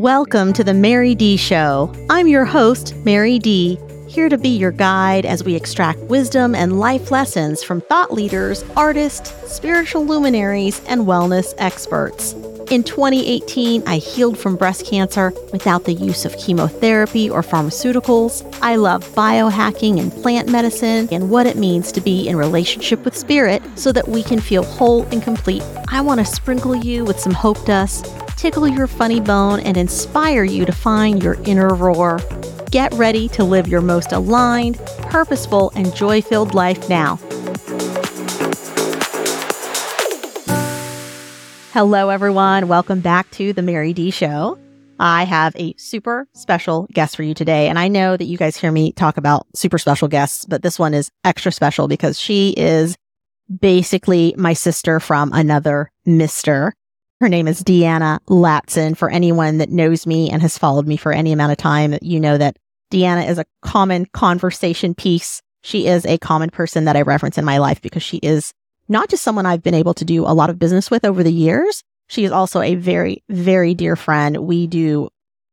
Welcome to the Mary D Show. I'm your host, Mary D, here to be your guide as we extract wisdom and life lessons from thought leaders, artists, spiritual luminaries, and wellness experts. In 2018, I healed from breast cancer without the use of chemotherapy or pharmaceuticals. I love biohacking and plant medicine and what it means to be in relationship with spirit so that we can feel whole and complete. I want to sprinkle you with some hope dust, tickle your funny bone, and inspire you to find your inner roar. Get ready to live your most aligned, purposeful, and joy filled life now. Hello, everyone. Welcome back to the Mary D Show. I have a super special guest for you today. And I know that you guys hear me talk about super special guests, but this one is extra special because she is basically my sister from another Mister. Her name is Deanna Latson. For anyone that knows me and has followed me for any amount of time, you know that Deanna is a common conversation piece. She is a common person that I reference in my life because she is not just someone I've been able to do a lot of business with over the years. She is also a very, very dear friend. We do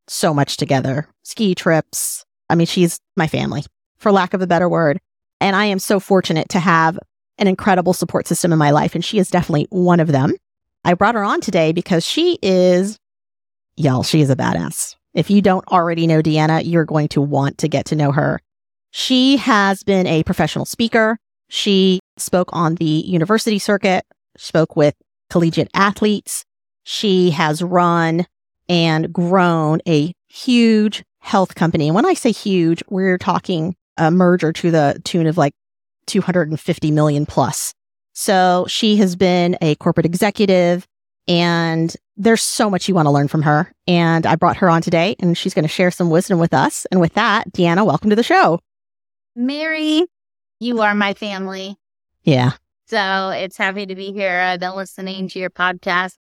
so much together ski trips. I mean, she's my family, for lack of a better word. And I am so fortunate to have an incredible support system in my life. And she is definitely one of them. I brought her on today because she is, y'all, she is a badass. If you don't already know Deanna, you're going to want to get to know her. She has been a professional speaker. She spoke on the university circuit, spoke with collegiate athletes. She has run and grown a huge health company. And when I say huge, we're talking a merger to the tune of like 250 million plus. So she has been a corporate executive and there's so much you want to learn from her. And I brought her on today and she's going to share some wisdom with us. And with that, Deanna, welcome to the show. Mary, you are my family. Yeah. So it's happy to be here. I've been listening to your podcast.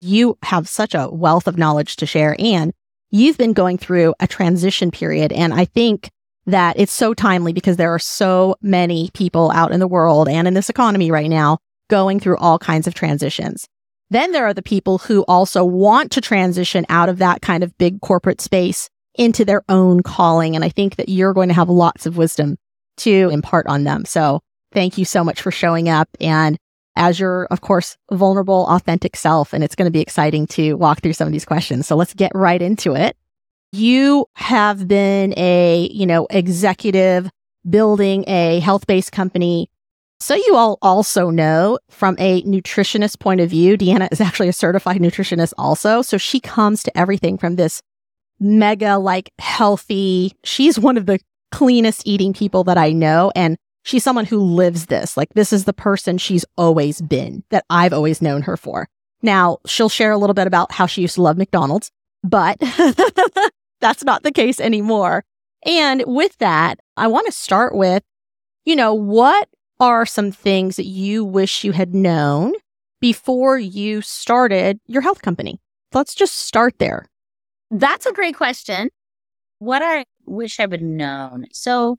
You have such a wealth of knowledge to share and you've been going through a transition period. And I think that it's so timely because there are so many people out in the world and in this economy right now going through all kinds of transitions. Then there are the people who also want to transition out of that kind of big corporate space into their own calling. And I think that you're going to have lots of wisdom to impart on them. So thank you so much for showing up and as your, of course, vulnerable, authentic self. And it's going to be exciting to walk through some of these questions. So let's get right into it. You have been a, you know, executive building a health based company. So you all also know from a nutritionist point of view, Deanna is actually a certified nutritionist also. So she comes to everything from this mega like healthy. She's one of the cleanest eating people that I know. And she's someone who lives this. Like this is the person she's always been that I've always known her for. Now she'll share a little bit about how she used to love McDonald's, but that's not the case anymore. And with that, I want to start with, you know, what are some things that you wish you had known before you started your health company? Let's just start there. That's a great question. What I wish I would have known. So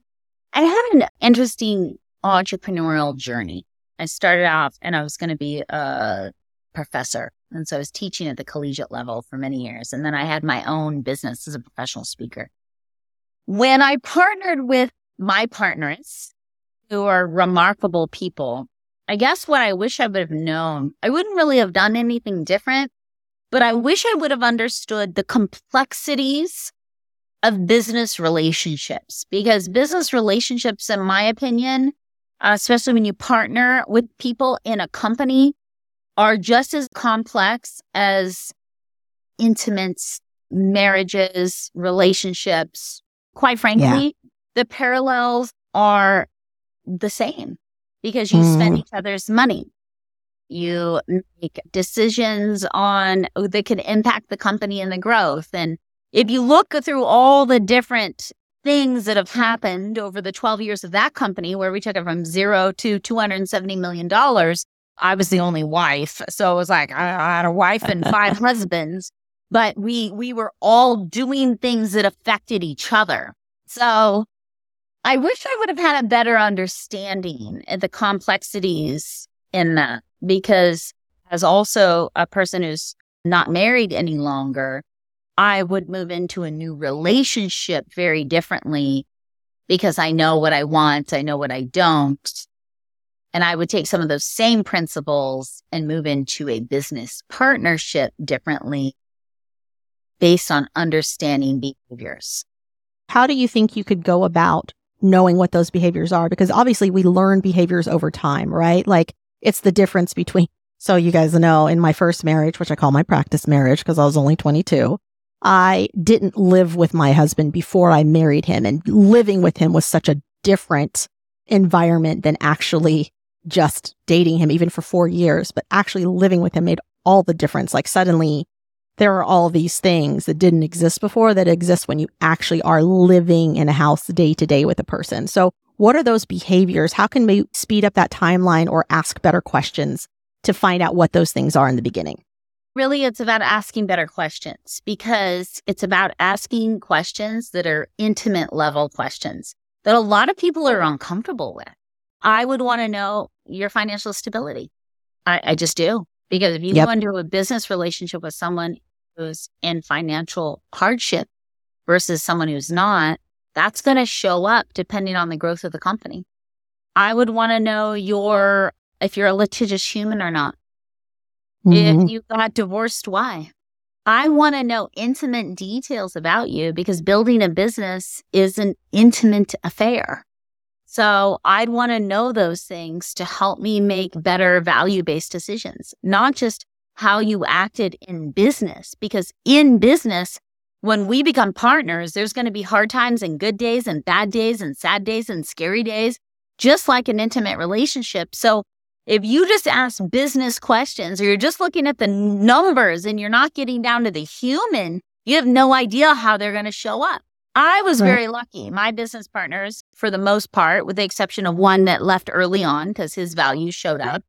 I had an interesting entrepreneurial journey. I started off and I was going to be a professor. And so I was teaching at the collegiate level for many years. And then I had my own business as a professional speaker. When I partnered with my partners, who are remarkable people, I guess what I wish I would have known, I wouldn't really have done anything different, but I wish I would have understood the complexities of business relationships because business relationships, in my opinion, uh, especially when you partner with people in a company, are just as complex as intimate marriages, relationships. Quite frankly, yeah. the parallels are the same because you mm. spend each other's money. You make decisions on oh, that can impact the company and the growth. And if you look through all the different things that have happened over the 12 years of that company, where we took it from zero to $270 million, I was the only wife. So it was like I had a wife and five husbands, but we we were all doing things that affected each other. So I wish I would have had a better understanding of the complexities in that because as also a person who's not married any longer, I would move into a new relationship very differently because I know what I want, I know what I don't. And I would take some of those same principles and move into a business partnership differently based on understanding behaviors. How do you think you could go about knowing what those behaviors are? Because obviously we learn behaviors over time, right? Like it's the difference between, so you guys know in my first marriage, which I call my practice marriage because I was only 22, I didn't live with my husband before I married him and living with him was such a different environment than actually just dating him even for four years, but actually living with him made all the difference. Like suddenly there are all these things that didn't exist before that exist when you actually are living in a house day to day with a person. So what are those behaviors? How can we speed up that timeline or ask better questions to find out what those things are in the beginning? Really, it's about asking better questions because it's about asking questions that are intimate level questions that a lot of people are uncomfortable with. I would want to know your financial stability. I, I just do. Because if you yep. go into a business relationship with someone who's in financial hardship versus someone who's not, that's going to show up depending on the growth of the company. I would want to know your, if you're a litigious human or not. Mm-hmm. If you got divorced, why? I want to know intimate details about you because building a business is an intimate affair. So I'd want to know those things to help me make better value based decisions, not just how you acted in business, because in business, when we become partners, there's going to be hard times and good days and bad days and sad days and scary days, just like an intimate relationship. So if you just ask business questions or you're just looking at the numbers and you're not getting down to the human, you have no idea how they're going to show up. I was right. very lucky. My business partners, for the most part, with the exception of one that left early on because his values showed up,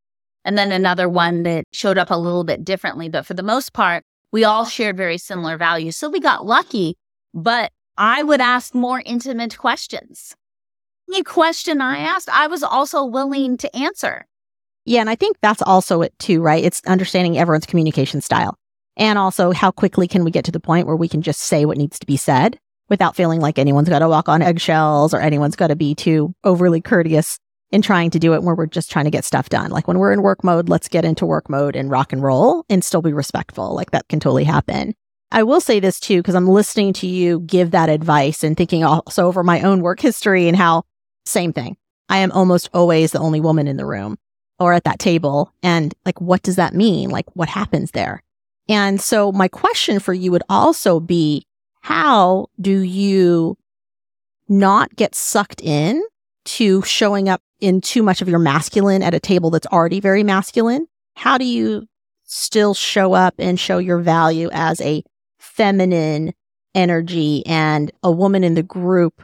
and then another one that showed up a little bit differently. But for the most part, we all shared very similar values. So we got lucky, but I would ask more intimate questions. Any question I asked, I was also willing to answer. Yeah. And I think that's also it too, right? It's understanding everyone's communication style. And also, how quickly can we get to the point where we can just say what needs to be said without feeling like anyone's got to walk on eggshells or anyone's got to be too overly courteous in trying to do it when we're just trying to get stuff done. Like when we're in work mode, let's get into work mode and rock and roll and still be respectful. Like that can totally happen. I will say this too, because I'm listening to you give that advice and thinking also over my own work history and how same thing. I am almost always the only woman in the room or at that table. And like, what does that mean? Like, what happens there? And so my question for you would also be, how do you not get sucked in to showing up in too much of your masculine at a table that's already very masculine? How do you still show up and show your value as a feminine energy and a woman in the group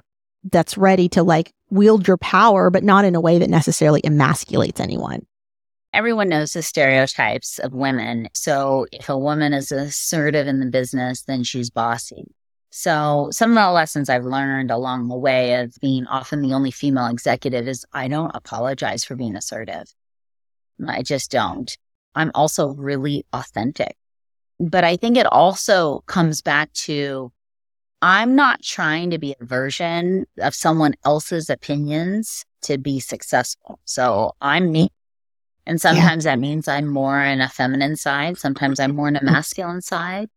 that's ready to like wield your power, but not in a way that necessarily emasculates anyone. Everyone knows the stereotypes of women. So if a woman is assertive in the business, then she's bossy. So some of the lessons I've learned along the way of being often the only female executive is I don't apologize for being assertive. I just don't. I'm also really authentic. But I think it also comes back to I'm not trying to be a version of someone else's opinions to be successful. So I'm me. And sometimes yeah. that means I'm more in a feminine side. Sometimes I'm more in a masculine side.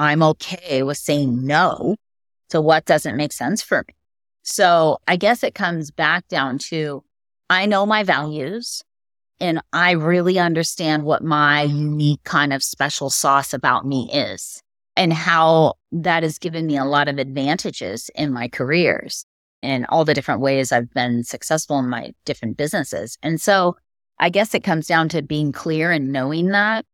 I'm okay with saying no to what doesn't make sense for me. So I guess it comes back down to I know my values and I really understand what my unique kind of special sauce about me is and how that has given me a lot of advantages in my careers and all the different ways I've been successful in my different businesses. And so I guess it comes down to being clear and knowing that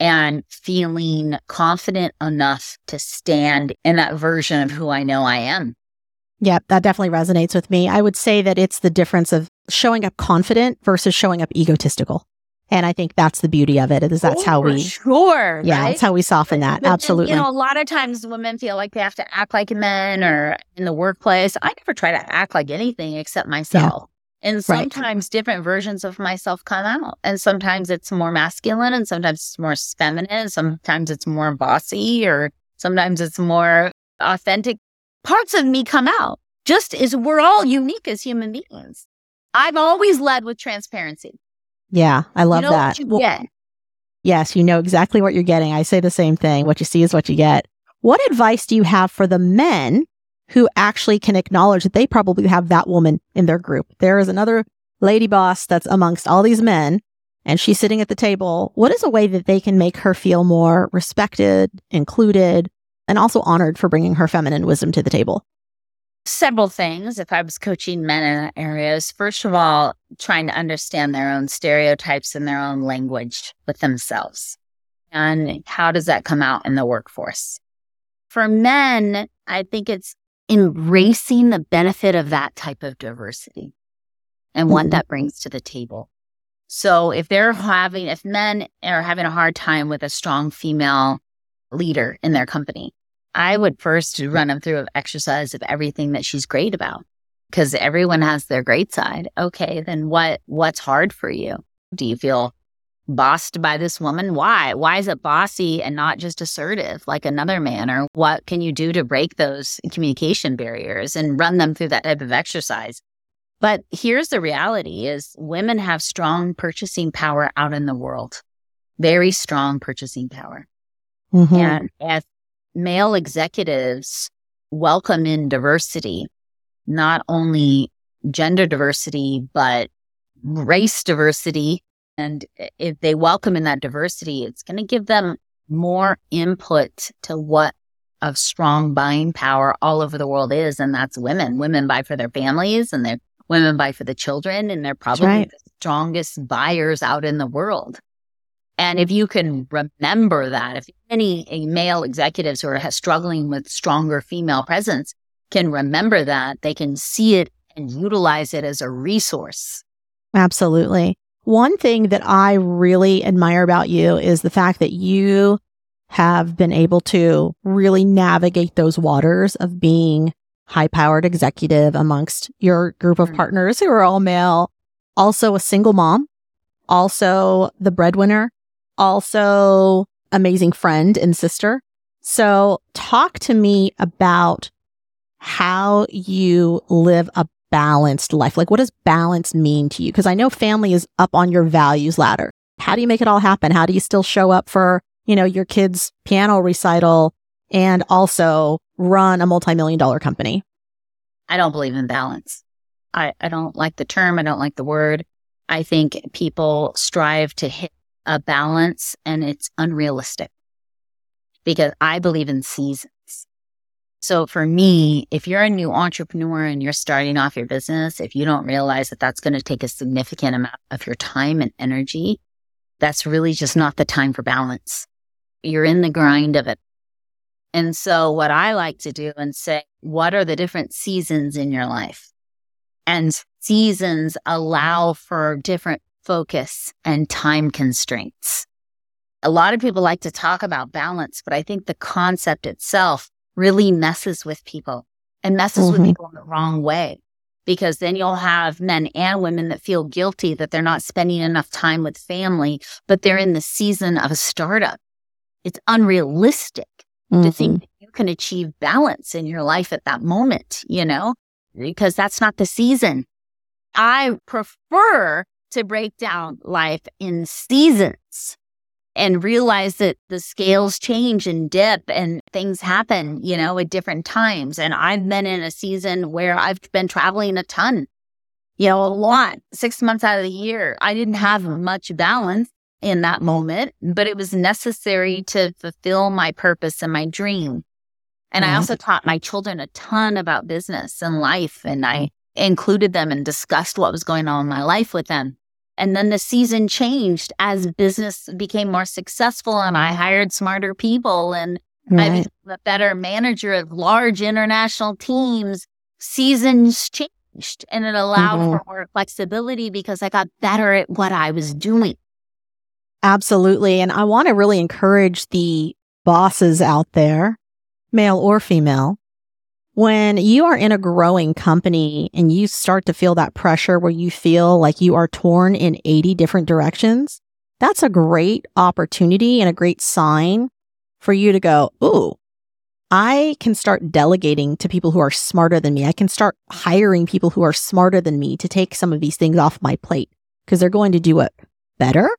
and feeling confident enough to stand in that version of who I know I am. Yep, that definitely resonates with me. I would say that it's the difference of showing up confident versus showing up egotistical. And I think that's the beauty of it is that's oh, how we sure yeah right? that's how we soften that but, absolutely. you know, a lot of times women feel like they have to act like men or in the workplace. I never try to act like anything except myself. And sometimes right. different versions of myself come out. And sometimes it's more masculine and sometimes it's more feminine. Sometimes it's more bossy or Sometimes it's more authentic. Parts of me come out just as we're all unique as human beings. I've always led with transparency. Yeah, I love you know that. Well, get. Yes, you know exactly what you're getting. I say the same thing. What you see is what you get. What advice do you have for the men who actually can acknowledge that they probably have that woman in their group? There is another lady boss that's amongst all these men and she's sitting at the table. What is a way that they can make her feel more respected, included, and also honored for bringing her feminine wisdom to the table? Several things. If I was coaching men in areas, first of all, trying to understand their own stereotypes and their own language with themselves. And how does that come out in the workforce? For men, I think it's embracing the benefit of that type of diversity and what mm-hmm. that brings to the table. So if they're having, if men are having a hard time with a strong female leader in their company, I would first run them through an exercise of everything that she's great about because everyone has their great side. Okay, then what what's hard for you? Do you feel bossed by this woman? Why? Why is it bossy and not just assertive like another man? Or what can you do to break those communication barriers and run them through that type of exercise? But here's the reality is women have strong purchasing power out in the world. Very strong purchasing power. Mm-hmm. And as male executives welcome in diversity, not only gender diversity, but race diversity. And if they welcome in that diversity, it's going to give them more input to what of strong buying power all over the world is. And that's women. Women buy for their families and their women buy for the children, and they're probably right. the strongest buyers out in the world. And if you can remember that, if any male executives who are struggling with stronger female presence can remember that, they can see it and utilize it as a resource. Absolutely. One thing that I really admire about you is the fact that you have been able to really navigate those waters of being high powered executive amongst your group of mm. partners who are all male, also a single mom, also the breadwinner, also amazing friend and sister. So talk to me about how you live a balanced life. Like what does balance mean to you? Because I know family is up on your values ladder. How do you make it all happen? How do you still show up for, you know, your kids' piano recital and also run a multi-million dollar company? I don't believe in balance. I, I don't like the term. I don't like the word. I think people strive to hit a balance and it's unrealistic because I believe in seasons. So for me, if you're a new entrepreneur and you're starting off your business, if you don't realize that that's going to take a significant amount of your time and energy, that's really just not the time for balance. You're in the grind of it. And so what I like to do and say, what are the different seasons in your life? And seasons allow for different focus and time constraints. A lot of people like to talk about balance, but I think the concept itself really messes with people and messes mm-hmm. with people in the wrong way because then you'll have men and women that feel guilty that they're not spending enough time with family, but they're in the season of a startup. It's unrealistic mm-hmm. to think mm-hmm. you can achieve balance in your life at that moment, you know, because that's not the season. I prefer to break down life in seasons and realize that the scales change and dip and things happen, you know, at different times. And I've been in a season where I've been traveling a ton, you know, a lot, six months out of the year. I didn't have much balance in that moment, but it was necessary to fulfill my purpose and my dream. And I also taught my children a ton about business and life, and I included them and discussed what was going on in my life with them. And then the season changed as business became more successful and I hired smarter people and right. I became a better manager of large international teams. Seasons changed and it allowed mm-hmm. for more flexibility because I got better at what I was doing. Absolutely. And I want to really encourage the bosses out there, male or female, when you are in a growing company and you start to feel that pressure where you feel like you are torn in 80 different directions, that's a great opportunity and a great sign for you to go, Ooh, I can start delegating to people who are smarter than me. I can start hiring people who are smarter than me to take some of these things off my plate because they're going to do it better.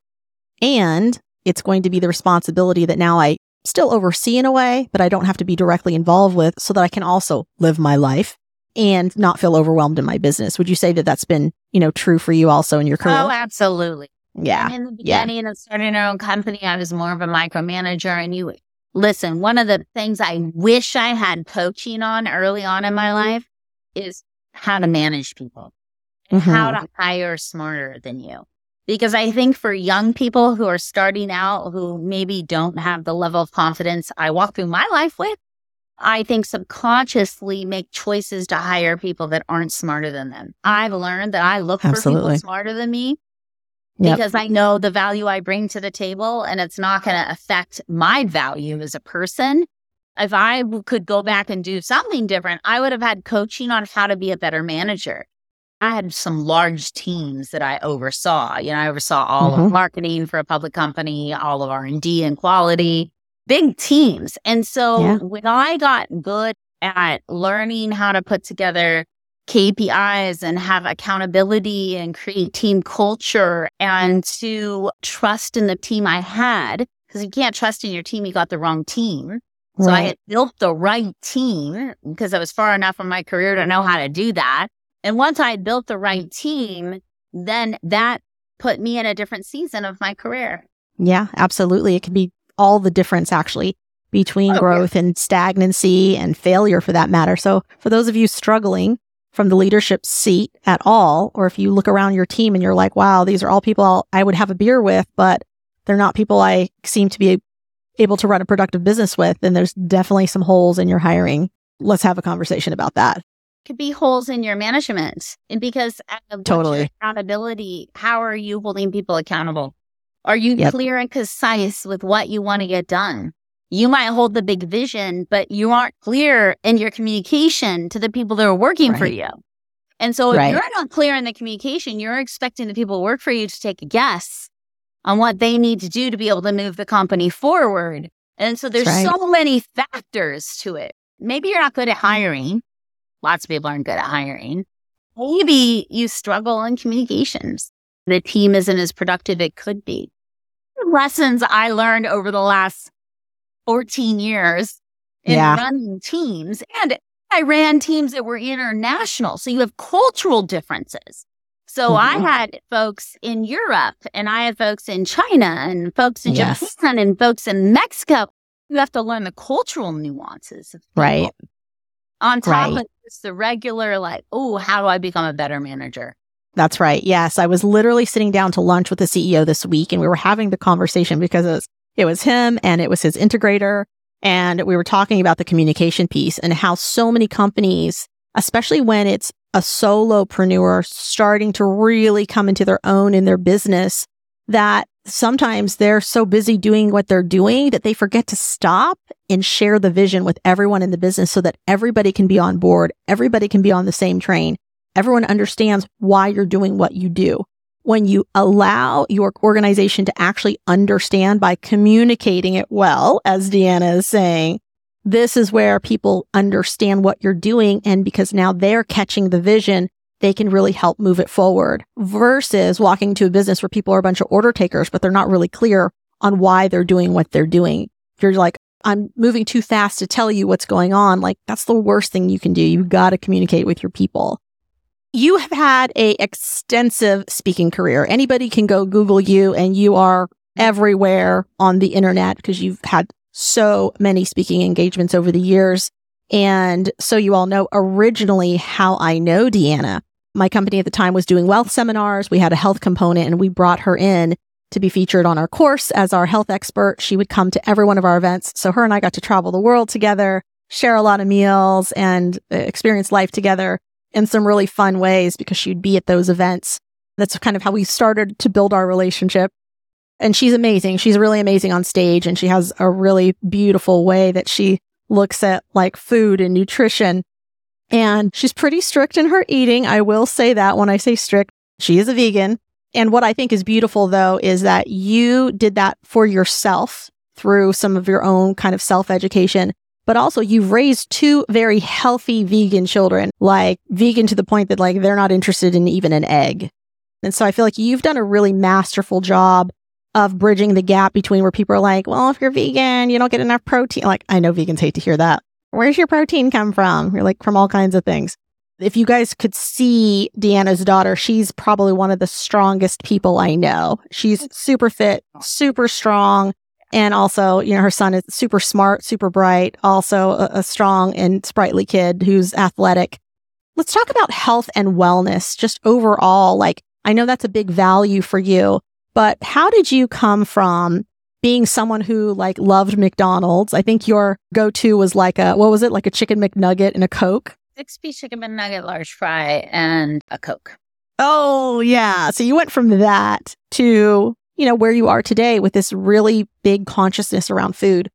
And it's going to be the responsibility that now I still oversee in a way, but I don't have to be directly involved with so that I can also live my life and not feel overwhelmed in my business. Would you say that that's been, you know, true for you also in your career? Oh, absolutely. Yeah. And in the beginning yeah. of starting our own company, I was more of a micromanager and you listen, one of the things I wish I had coaching on early on in my life is how to manage people and mm-hmm. how to hire smarter than you. Because I think for young people who are starting out, who maybe don't have the level of confidence I walk through my life with, I think subconsciously make choices to hire people that aren't smarter than them. I've learned that I look Absolutely. for people smarter than me yep. because I know the value I bring to the table and it's not going to affect my value as a person. If I could go back and do something different, I would have had coaching on how to be a better manager. I had some large teams that I oversaw. You know, I oversaw all mm-hmm. of marketing for a public company, all of R&D and quality, big teams. And so yeah. when I got good at learning how to put together KPIs and have accountability and create team culture and to trust in the team I had, because you can't trust in your team, you got the wrong team. So right. I had built the right team because I was far enough in my career to know how to do that. And once I had built the right mm. team, then that put me in a different season of my career. Yeah, absolutely. It can be all the difference actually between oh, growth yeah. and stagnancy and failure for that matter. So for those of you struggling from the leadership seat at all, or if you look around your team and you're like, wow, these are all people I'll, I would have a beer with, but they're not people I seem to be able to run a productive business with, then there's definitely some holes in your hiring. Let's have a conversation about that could be holes in your management. And because totally accountability, how are you holding people accountable? Are you yep. clear and concise with what you want to get done? You might hold the big vision, but you aren't clear in your communication to the people that are working right. for you. And so if right. you're not clear in the communication, you're expecting the people who work for you to take a guess on what they need to do to be able to move the company forward. And so there's right. so many factors to it. Maybe you're not good at hiring Lots of people aren't good at hiring. Maybe you struggle in communications. The team isn't as productive it could be. Lessons I learned over the last 14 years in yeah. running teams. And I ran teams that were international. So you have cultural differences. So mm-hmm. I had folks in Europe and I had folks in China and folks in yes. Japan and folks in Mexico. You have to learn the cultural nuances. Right. On top right. of it's the regular, like, oh, how do I become a better manager? That's right. Yes. I was literally sitting down to lunch with the CEO this week and we were having the conversation because it was, it was him and it was his integrator. And we were talking about the communication piece and how so many companies, especially when it's a solopreneur starting to really come into their own in their business, that sometimes they're so busy doing what they're doing that they forget to stop and share the vision with everyone in the business so that everybody can be on board. Everybody can be on the same train. Everyone understands why you're doing what you do. When you allow your organization to actually understand by communicating it well, as Deanna is saying, this is where people understand what you're doing. And because now they're catching the vision, they can really help move it forward versus walking to a business where people are a bunch of order takers, but they're not really clear on why they're doing what they're doing. You're like, I'm moving too fast to tell you what's going on. Like that's the worst thing you can do. You've got to communicate with your people. You have had a extensive speaking career. Anybody can go Google you and you are everywhere on the internet because you've had so many speaking engagements over the years. And so you all know originally how I know Deanna my company at the time was doing wealth seminars. We had a health component and we brought her in to be featured on our course as our health expert. She would come to every one of our events. So her and I got to travel the world together, share a lot of meals and uh, experience life together in some really fun ways because she'd be at those events. That's kind of how we started to build our relationship. And she's amazing. She's really amazing on stage and she has a really beautiful way that she looks at like food and nutrition and she's pretty strict in her eating. I will say that when I say strict, she is a vegan. And what I think is beautiful though is that you did that for yourself through some of your own kind of self education. but also you've raised two very healthy vegan children, like vegan to the point that like they're not interested in even an egg. And so I feel like you've done a really masterful job of bridging the gap between where people are like, well, if you're vegan, you don't get enough protein. Like, I know vegans hate to hear that. Where's your protein come from? You're like, from all kinds of things. If you guys could see Deanna's daughter, she's probably one of the strongest people I know. She's super fit, super strong. And also, you know, her son is super smart, super bright, also a, a strong and sprightly kid who's athletic. Let's talk about health and wellness just overall. Like, I know that's a big value for you, but how did you come from being someone who like loved McDonald's? I think your go-to was like a what was it? Like a chicken McNugget and a Coke? Six piece chicken McNugget, large fry, and a Coke. Oh, yeah. So you went from that to, you know, where you are today with this really big consciousness around food.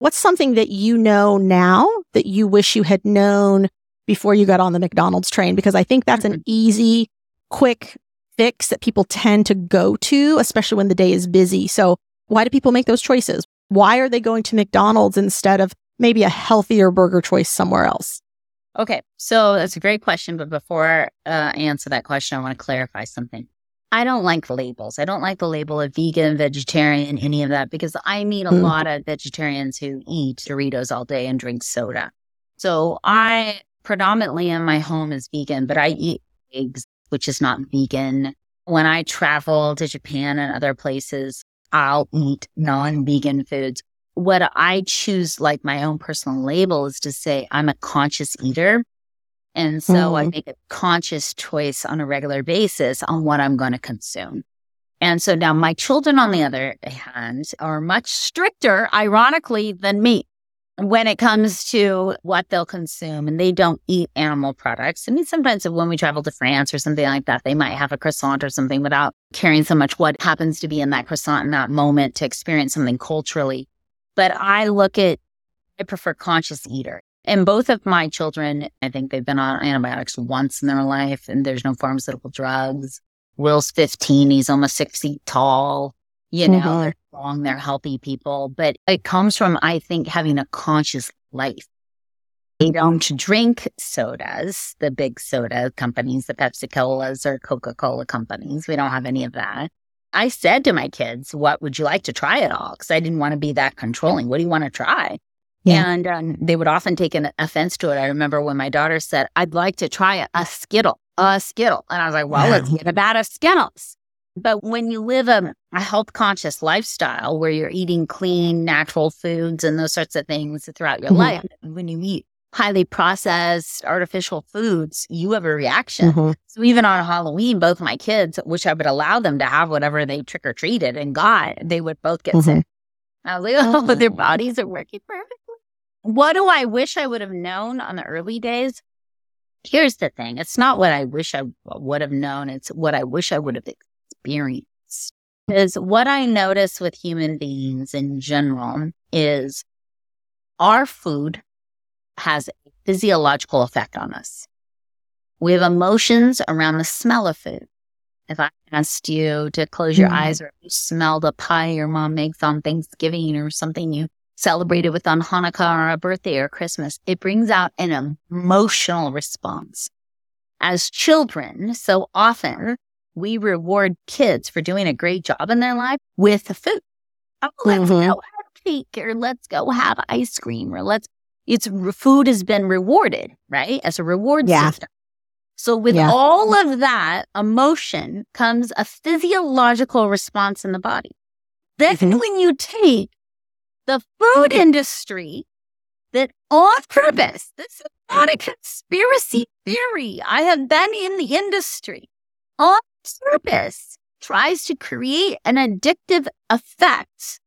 What's something that you know now that you wish you had known before you got on the McDonald's train? Because I think that's an mm-hmm. easy, quick fix that people tend to go to, especially when the day is busy. So, why do people make those choices? Why are they going to McDonald's instead of maybe a healthier burger choice somewhere else? Okay, so that's a great question. But before uh, I answer that question, I want to clarify something. I don't like labels. I don't like the label of vegan, vegetarian, any of that, because I meet a mm. lot of vegetarians who eat Doritos all day and drink soda. So I predominantly in my home is vegan, but I eat eggs which is not vegan. When I travel to Japan and other places, I'll eat non vegan foods. What I choose, like my own personal label, is to say I'm a conscious eater. And so mm. I make a conscious choice on a regular basis on what I'm going to consume. And so now my children, on the other hand, are much stricter, ironically, than me when it comes to what they'll consume and they don't eat animal products. I mean, sometimes when we travel to France or something like that, they might have a croissant or something without caring so much what happens to be in that croissant in that moment to experience something culturally. But I look at, I prefer conscious eater. And both of my children, I think they've been on antibiotics once in their life and there's no pharmaceutical drugs. Will's 15. He's almost six feet tall. You know, mm-hmm. they're strong, they're healthy people, but it comes from, I think, having a conscious life. They don't drink sodas, the big soda companies, the Pepsi Colas or Coca Cola companies. We don't have any of that. I said to my kids, What would you like to try at all? Because I didn't want to be that controlling. What do you want to try? Yeah. And um, they would often take an offense to it. I remember when my daughter said, I'd like to try a, a Skittle, a Skittle. And I was like, Well, let's get a bag of Skittles. But when you live a, a health conscious lifestyle where you're eating clean, natural foods and those sorts of things throughout your mm-hmm. life, when you eat highly processed artificial foods, you have a reaction. Mm-hmm. So even on Halloween, both my kids, which I would allow them to have whatever they trick or treated and got, they would both get mm-hmm. sick. I was like, oh, their bodies are working perfectly. What do I wish I would have known on the early days? Here's the thing. It's not what I wish I would have known. It's what I wish I would have experience. Because what I notice with human beings in general is our food has a physiological effect on us. We have emotions around the smell of food. If I asked you to close your mm. eyes or you smelled a pie your mom makes on Thanksgiving or something you celebrated with on Hanukkah or a birthday or Christmas, it brings out an emotional response. As children, so often we reward kids for doing a great job in their life with the food. Oh, let's mm-hmm. go have cake or let's go have ice cream or let's, it's food has been rewarded, right? As a reward yeah. system. So with yeah. all of that emotion comes a physiological response in the body. Then mm-hmm. when you take the food industry that on purpose, this is not a conspiracy theory. I have been in the industry on purpose tries to create an addictive effect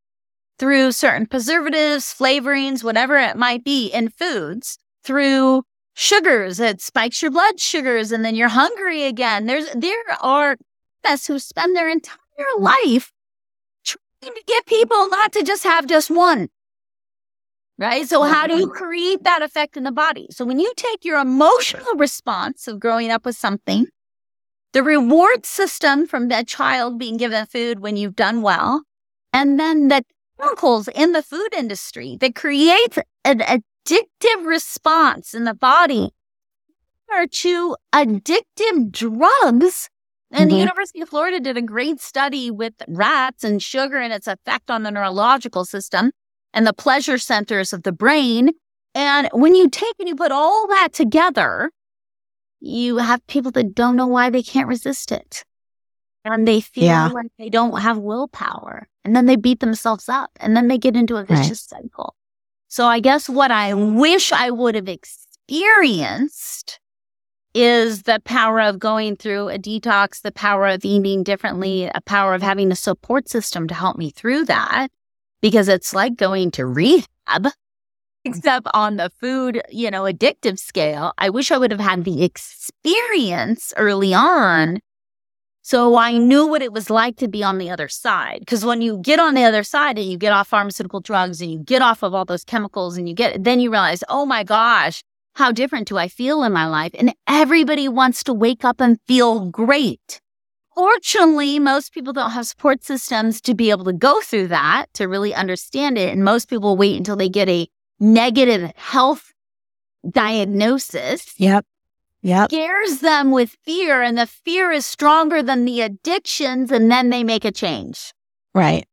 through certain preservatives, flavorings, whatever it might be in foods, through sugars. It spikes your blood sugars and then you're hungry again. There's there are us who spend their entire life trying to get people not to just have just one. Right? So how do you mm-hmm. create that effect in the body? So when you take your emotional response of growing up with something the reward system from that child being given food when you've done well, and then the chemicals in the food industry that creates an addictive response in the body are to addictive drugs. And Mhm. the University of Florida did a great study with rats and sugar and its effect on the neurological system and the pleasure centers of the brain. And when you take and you put all that together, you have people that don't know why they can't resist it. And they feel Yeah. like they don't have willpower. And then they beat themselves up and then they get into a Right. vicious cycle. So I guess what I wish I would have experienced is the power of going through a detox, the power of eating differently, a power of having a support system to help me through that. Because it's like going to rehab, except on the food, you know, addictive scale. I wish I would have had the experience early on. So I knew what it was like to be on the other side. Because when you get on the other side and you get off pharmaceutical drugs and you get off of all those chemicals and you get, then you realize, oh my gosh, how different do I feel in my life? And everybody wants to wake up and feel great. Fortunately, most people don't have support systems to be able to go through that, to really understand it. And most people wait until they get a negative health diagnosis Yep. Yep. scares them with fear and the fear is stronger than the addictions and then they make a change. Right.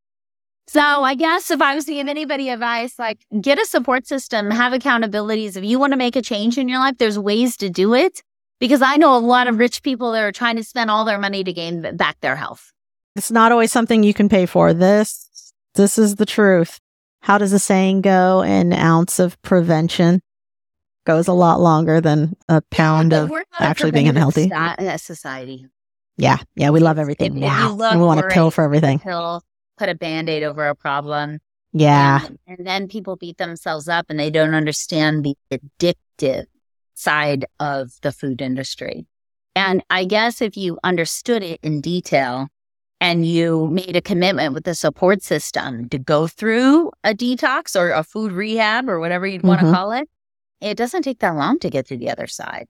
So I guess if I was to give anybody advice, like get a support system, have accountabilities. If you want to make a change in your life, there's ways to do it. Because I know a lot of rich people that are trying to spend all their money to gain back their health. It's not always something you can pay for. This this is the truth. How does the saying go? An ounce of prevention goes a lot longer than a pound of we're not a actually being unhealthy. sta- uh, society. Yeah. Yeah. We love everything if now. and we want a pill for everything. Pill, put a band aid over a problem. Yeah. And, and then people beat themselves up and they don't understand the addictive side of the food industry. And I guess if you understood it in detail and you made a commitment with the support system to go through a detox or a food rehab or whatever you'd want to mm-hmm. call it, it doesn't take that long to get to the other side.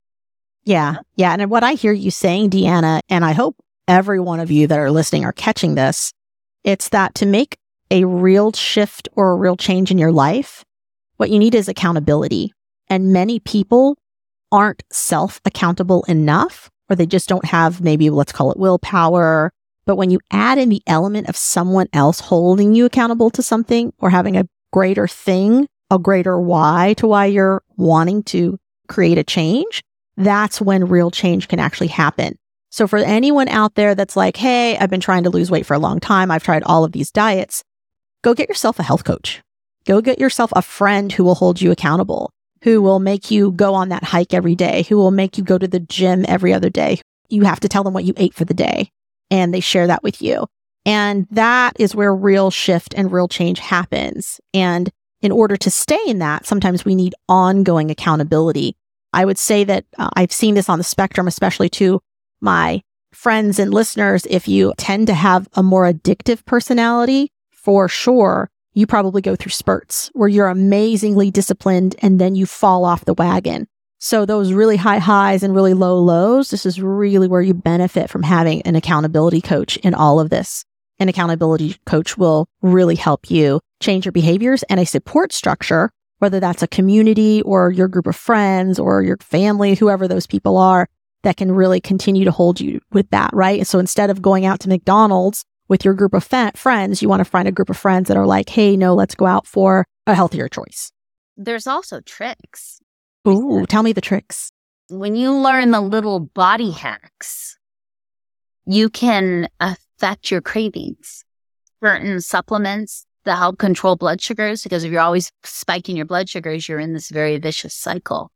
Yeah. Yeah. And what I hear you saying, Deanna, and I hope every one of you that are listening are catching this, it's that to make a real shift or a real change in your life, what you need is accountability. And many people aren't self accountable enough, or they just don't have maybe let's call it willpower. But when you add in the element of someone else holding you accountable to something or having a greater thing, a greater why to why you're wanting to create a change, that's when real change can actually happen. So for anyone out there that's like, Hey, I've been trying to lose weight for a long time. I've tried all of these diets. Go get yourself a health coach. Go get yourself a friend who will hold you accountable, who will make you go on that hike every day, who will make you go to the gym every other day. You have to tell them what you ate for the day and they share that with you. And that is where real shift and real change happens. And in order to stay in that, sometimes we need ongoing accountability. I would say that uh, I've seen this on the spectrum, especially to my friends and listeners. If you tend to have a more addictive personality, for sure, you probably go through spurts where you're amazingly disciplined and then you fall off the wagon. So those really high highs and really low lows, this is really where you benefit from having an accountability coach in all of this. An accountability coach will really help you change your behaviors and a support structure, whether that's a community or your group of friends or your family, whoever those people are that can really continue to hold you with that, right? So instead of going out to McDonald's with your group of fa- friends, you want to find a group of friends that are like, hey, no, let's go out for a healthier choice. There's also tricks. Ooh, tell me the tricks. When you learn the little body hacks, you can affect your cravings. Certain supplements that help control blood sugars, because if you're always spiking your blood sugars, you're in this very vicious cycle.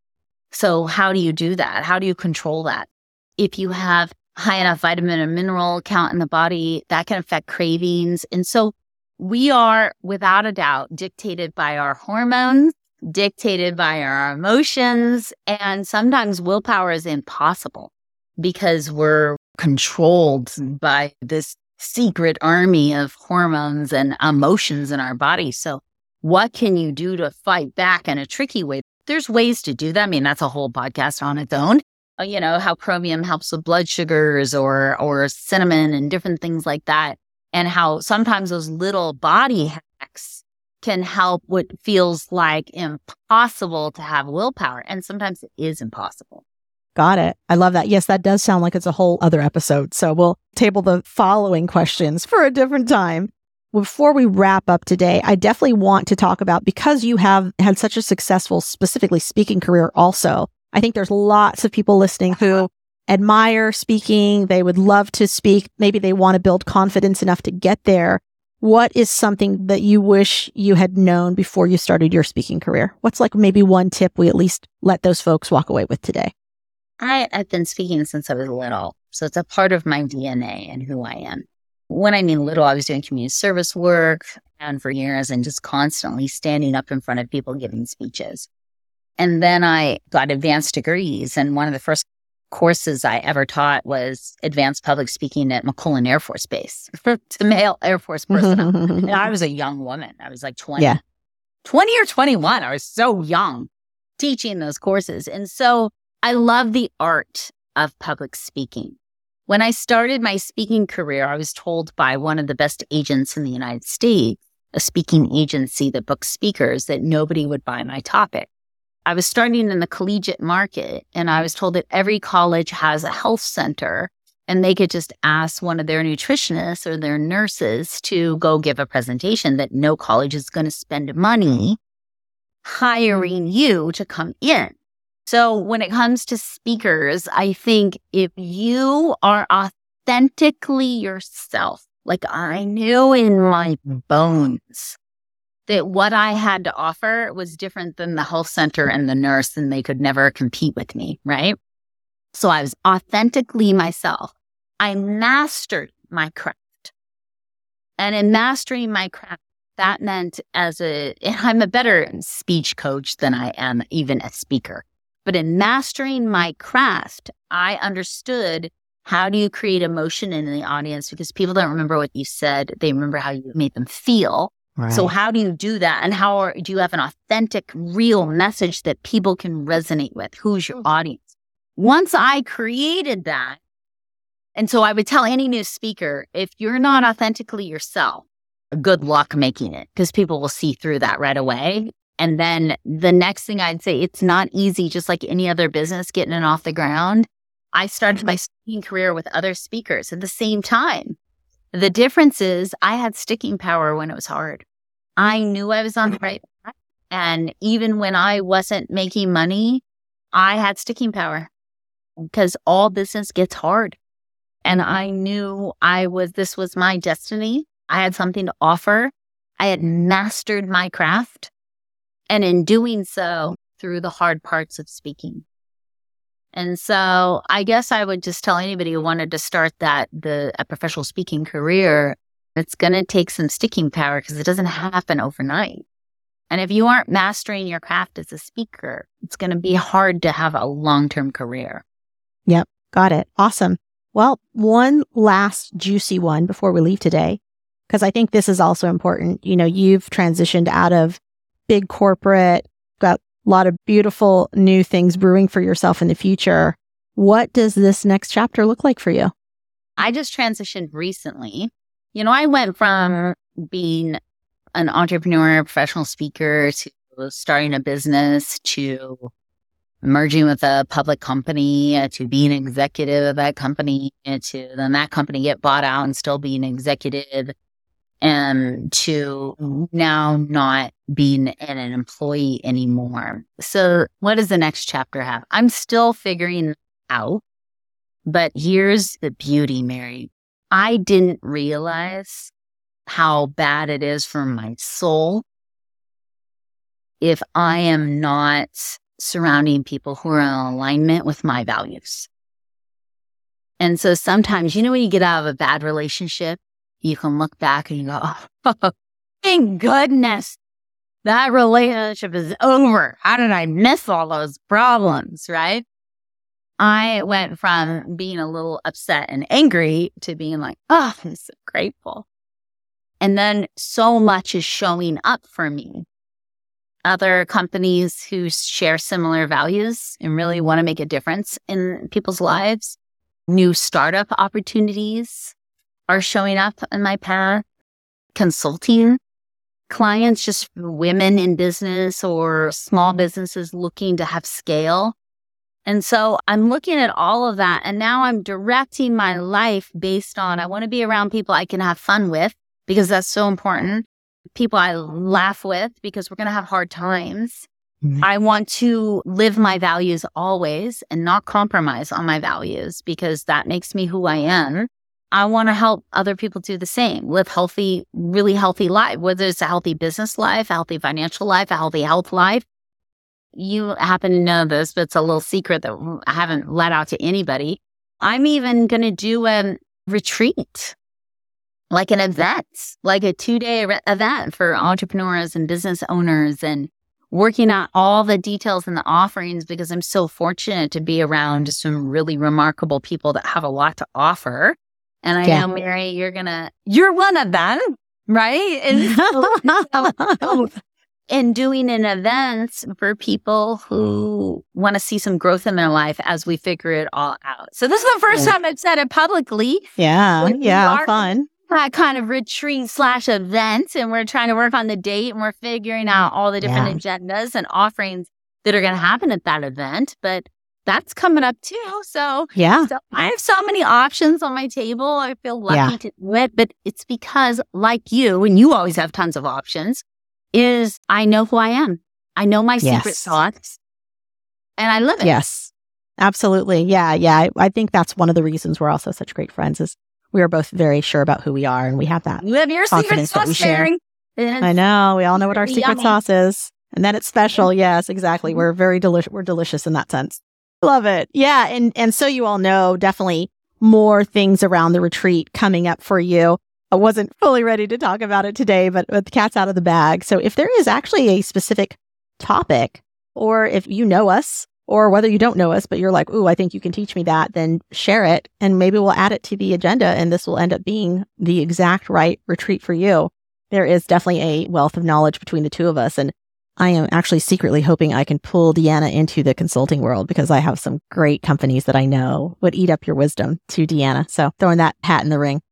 So, how do you do that? How do you control that? If you have high enough vitamin and mineral count in the body, that can affect cravings. And so, we are without a doubt dictated by our hormones dictated by our emotions. And sometimes willpower is impossible because we're controlled by this secret army of hormones and emotions in our body. So, what can you do to fight back in a tricky way? There's ways to do that. I mean, that's a whole podcast on its own. Uh, You know, how chromium helps with blood sugars or, or cinnamon and different things like that. And how sometimes those little body hacks can help what feels like impossible to have willpower. And sometimes it is impossible. Got it. I love that. Yes, that does sound like it's a whole other episode. So we'll table the following questions for a different time. Before we wrap up today, I definitely want to talk about because you have had such a successful, specifically speaking career, also. I think there's lots of people listening who uh-huh. admire speaking. They would love to speak. Maybe they want to build confidence enough to get there. What is something that you wish you had known before you started your speaking career? What's like maybe one tip we at least let those folks walk away with today? I, I've been speaking since I was little. So it's a part of my DNA and who I am. When I mean little, I was doing community service work and for years and just constantly standing up in front of people giving speeches. And then I got advanced degrees. And one of the first courses I ever taught was advanced public speaking at McConnell Air Force Base to male Air Force personnel. and I was a young woman. I was like 20, yeah. 20 or 21. I was so young teaching those courses. And so I love the art of public speaking. When I started my speaking career, I was told by one of the best agents in the United States, a speaking agency that books speakers, that nobody would buy my topic. I was starting in the collegiate market and I was told that every college has a health center and they could just ask one of their nutritionists or their nurses to go give a presentation that no college is going to spend money hiring you to come in. So when it comes to speakers, I think if you are authentically yourself, like I knew in my bones that what I had to offer was different than the health center and the nurse, and they could never compete with me, right? So I was authentically myself. I mastered my craft. And in mastering my craft, that meant as a, I'm a better speech coach than I am even a speaker. But in mastering my craft, I understood how do you create emotion in the audience because people don't remember what you said. They remember how you made them feel. Right. So how do you do that? And how are, do you have an authentic, real message that people can resonate with? Who's your mm. audience? Once I created that, and so I would tell any new speaker, if you're not authentically yourself, good luck making it because people will see through that right away. And then the next thing I'd say, it's not easy, just like any other business getting it off the ground. I started my speaking career with other speakers at the same time. The difference is I had sticking power when it was hard. I knew I was on the mm-hmm. right path. And even when I wasn't making money, I had sticking power because all business gets hard. And I knew I was, this was my destiny. I had something to offer. I had mastered my craft. And in doing so, through the hard parts of speaking. And so I guess I would just tell anybody who wanted to start that, the a professional speaking career, it's going to take some sticking power because it doesn't happen overnight. And if you aren't mastering your craft as a speaker, it's going to be hard to have a long term career. Yep. Got it. Awesome. Well, one last juicy one before we leave today, because I think this is also important. You know, you've transitioned out of big corporate, got a lot of beautiful new things brewing for yourself in the future. What does this next chapter look like for you? I just transitioned recently. You know, I went from being an entrepreneur, professional speaker to starting a business to merging with a public company uh, to being executive of that company to then that company get bought out and still being an executive and to now not being an employee anymore. So, what does the next chapter have? I'm still figuring out, but here's the beauty, Mary. I didn't realize how bad it is for my soul if I am not surrounding people who are in alignment with my values. And so sometimes, you know, when you get out of a bad relationship you can look back and go, oh, thank goodness that relationship is over. How did I miss all those problems? Right. I went from being a little upset and angry to being like, oh, I'm so grateful. And then so much is showing up for me. Other companies who share similar values and really want to make a difference in people's lives, new startup opportunities, are showing up in my path. Consulting clients, just women in business or small businesses looking to have scale. And so I'm looking at all of that. And now I'm directing my life based on I want to be around people I can have fun with because that's so important. People I laugh with because we're going to have hard times. Mm-hmm. I want to live my values always and not compromise on my values because that makes me who I am. I want to help other people do the same, live healthy, really healthy life, whether it's a healthy business life, a healthy financial life, a healthy health life. You happen to know this, but it's a little secret that I haven't let out to anybody. I'm even going to do a retreat, like an event, like a two day event for entrepreneurs and business owners and working out all the details and the offerings because I'm so fortunate to be around some really remarkable people that have a lot to offer and I yeah. know, Mary, you're gonna, you're one of them, right? And, and doing an event for people who want to see some growth in their life as we figure it all out. So this is the first yeah. time I've said it publicly. Yeah. Yeah. Fun. That kind of retreat slash event. And we're trying to work on the date and we're figuring out all the different yeah. agendas and offerings that are going to happen at that event. But that's coming up too. So yeah, so I have so many options on my table. I feel lucky yeah. to do it, but it's because like you, and you always have tons of options, is I know who I am. I know my yes. secret thoughts and I live it. Yes, absolutely. Yeah. Yeah. I, I, think that's one of the reasons we're also such great friends is we are both very sure about who we are and we have that. You have your secret sauce sharing. I know. We all know what our secret yummy. sauce is. And then it's special. Yes, exactly. Mm-hmm. We're very delicious. We're delicious in that sense. Love it. Yeah. And, and so you all know definitely more things around the retreat coming up for you. I wasn't fully ready to talk about it today, but, but the cat's out of the bag. So if there is actually a specific topic, or if you know us, or whether you don't know us, but you're like, ooh, I think you can teach me that, then share it and maybe we'll add it to the agenda and this will end up being the exact right retreat for you. There is definitely a wealth of knowledge between the two of us. And I am actually secretly hoping I can pull Deanna into the consulting world because I have some great companies that I know would eat up your wisdom to Deanna. So throwing that hat in the ring.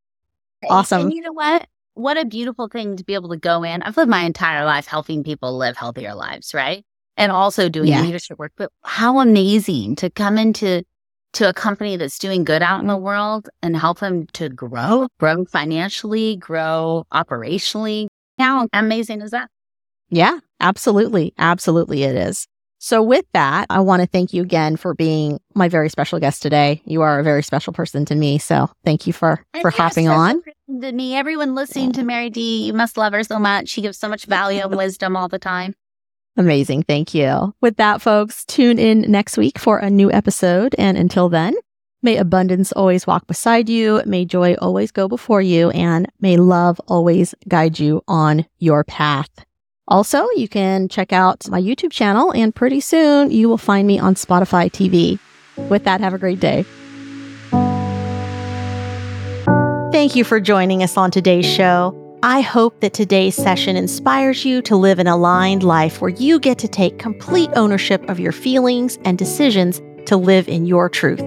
Awesome. And you know what? What a beautiful thing to be able to go in. I've lived my entire life helping people live healthier lives, right? And also doing yeah. leadership work. But how amazing to come into to a company that's doing good out in the world and help them to grow, grow financially, grow operationally. How amazing is that? Yeah, absolutely. Absolutely, it is. So, with that, I want to thank you again for being my very special guest today. You are a very special person to me. So, thank you for for hopping on. To me, everyone listening to Mary D, you must love her so much. She gives so much value and wisdom all the time. Amazing. Thank you. With that, folks, tune in next week for a new episode. And until then, may abundance always walk beside you. May joy always go before you. And may love always guide you on your path. Also, you can check out my YouTube channel, and pretty soon you will find me on Spotify TV. With that, have a great day. Thank you for joining us on today's show. I hope that today's session inspires you to live an aligned life where you get to take complete ownership of your feelings and decisions to live in your truth.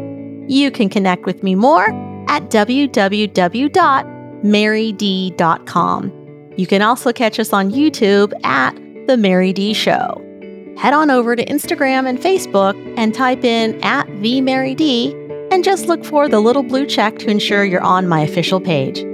You can connect with me more at www.maryd.com. You can also catch us on YouTube at The Mary D Show. Head on over to Instagram and Facebook and type in at The Mary D and just look for the little blue check to ensure you're on my official page.